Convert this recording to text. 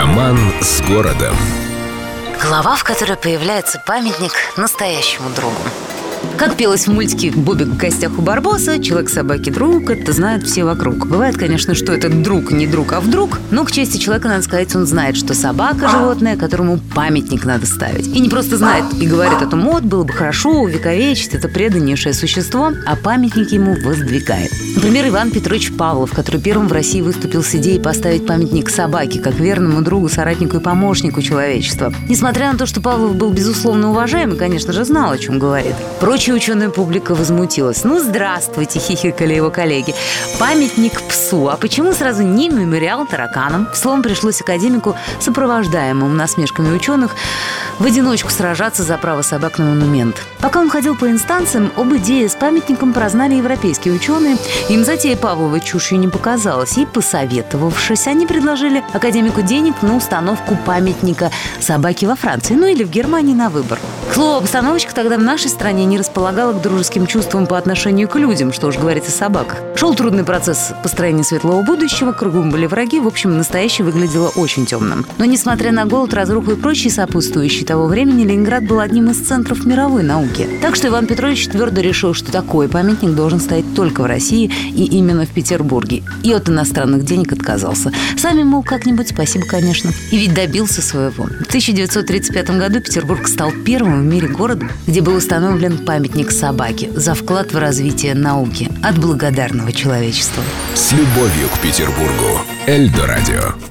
Роман с городом. Глава, в которой появляется памятник настоящему другу. Как пелось в мультике «Бобик в гостях у Барбоса», человек собаки друг, это знают все вокруг. Бывает, конечно, что этот друг не друг, а вдруг, но к чести человека, надо сказать, он знает, что собака – животное, которому памятник надо ставить. И не просто знает и говорит о том, вот, было бы хорошо увековечить это преданнейшее существо, а памятник ему воздвигает. Например, Иван Петрович Павлов, который первым в России выступил с идеей поставить памятник собаке, как верному другу, соратнику и помощнику человечества. Несмотря на то, что Павлов был безусловно уважаем и, конечно же, знал, о чем говорит. Прочая ученая публика возмутилась. Ну, здравствуйте, хихикали его коллеги. Памятник псу. А почему сразу не мемориал тараканам? Словом, пришлось академику, сопровождаемому насмешками ученых, в одиночку сражаться за право собак на монумент. Пока он ходил по инстанциям, об идее с памятником прознали европейские ученые. Им затея Павлова чушью не показалась. И, посоветовавшись, они предложили академику денег на установку памятника собаки во Франции, ну или в Германии на выбор. К слову, обстановочка тогда в нашей стране не располагала к дружеским чувствам по отношению к людям, что уж говорить о собаках. Шел трудный процесс построения светлого будущего, кругом были враги, в общем, настоящее выглядело очень темным. Но, несмотря на голод, разруху и прочие сопутствующие того времени, Ленинград был одним из центров мировой науки. Так что Иван Петрович твердо решил, что такой памятник должен стоять только в России и именно в Петербурге. И от иностранных денег отказался. Сами, мол, как-нибудь, спасибо, конечно. И ведь добился своего. В 1935 году Петербург стал первым в мире городом, где был установлен памятник собаке за вклад в развитие науки от благодарного человечества. С любовью к Петербургу. Эльдо радио.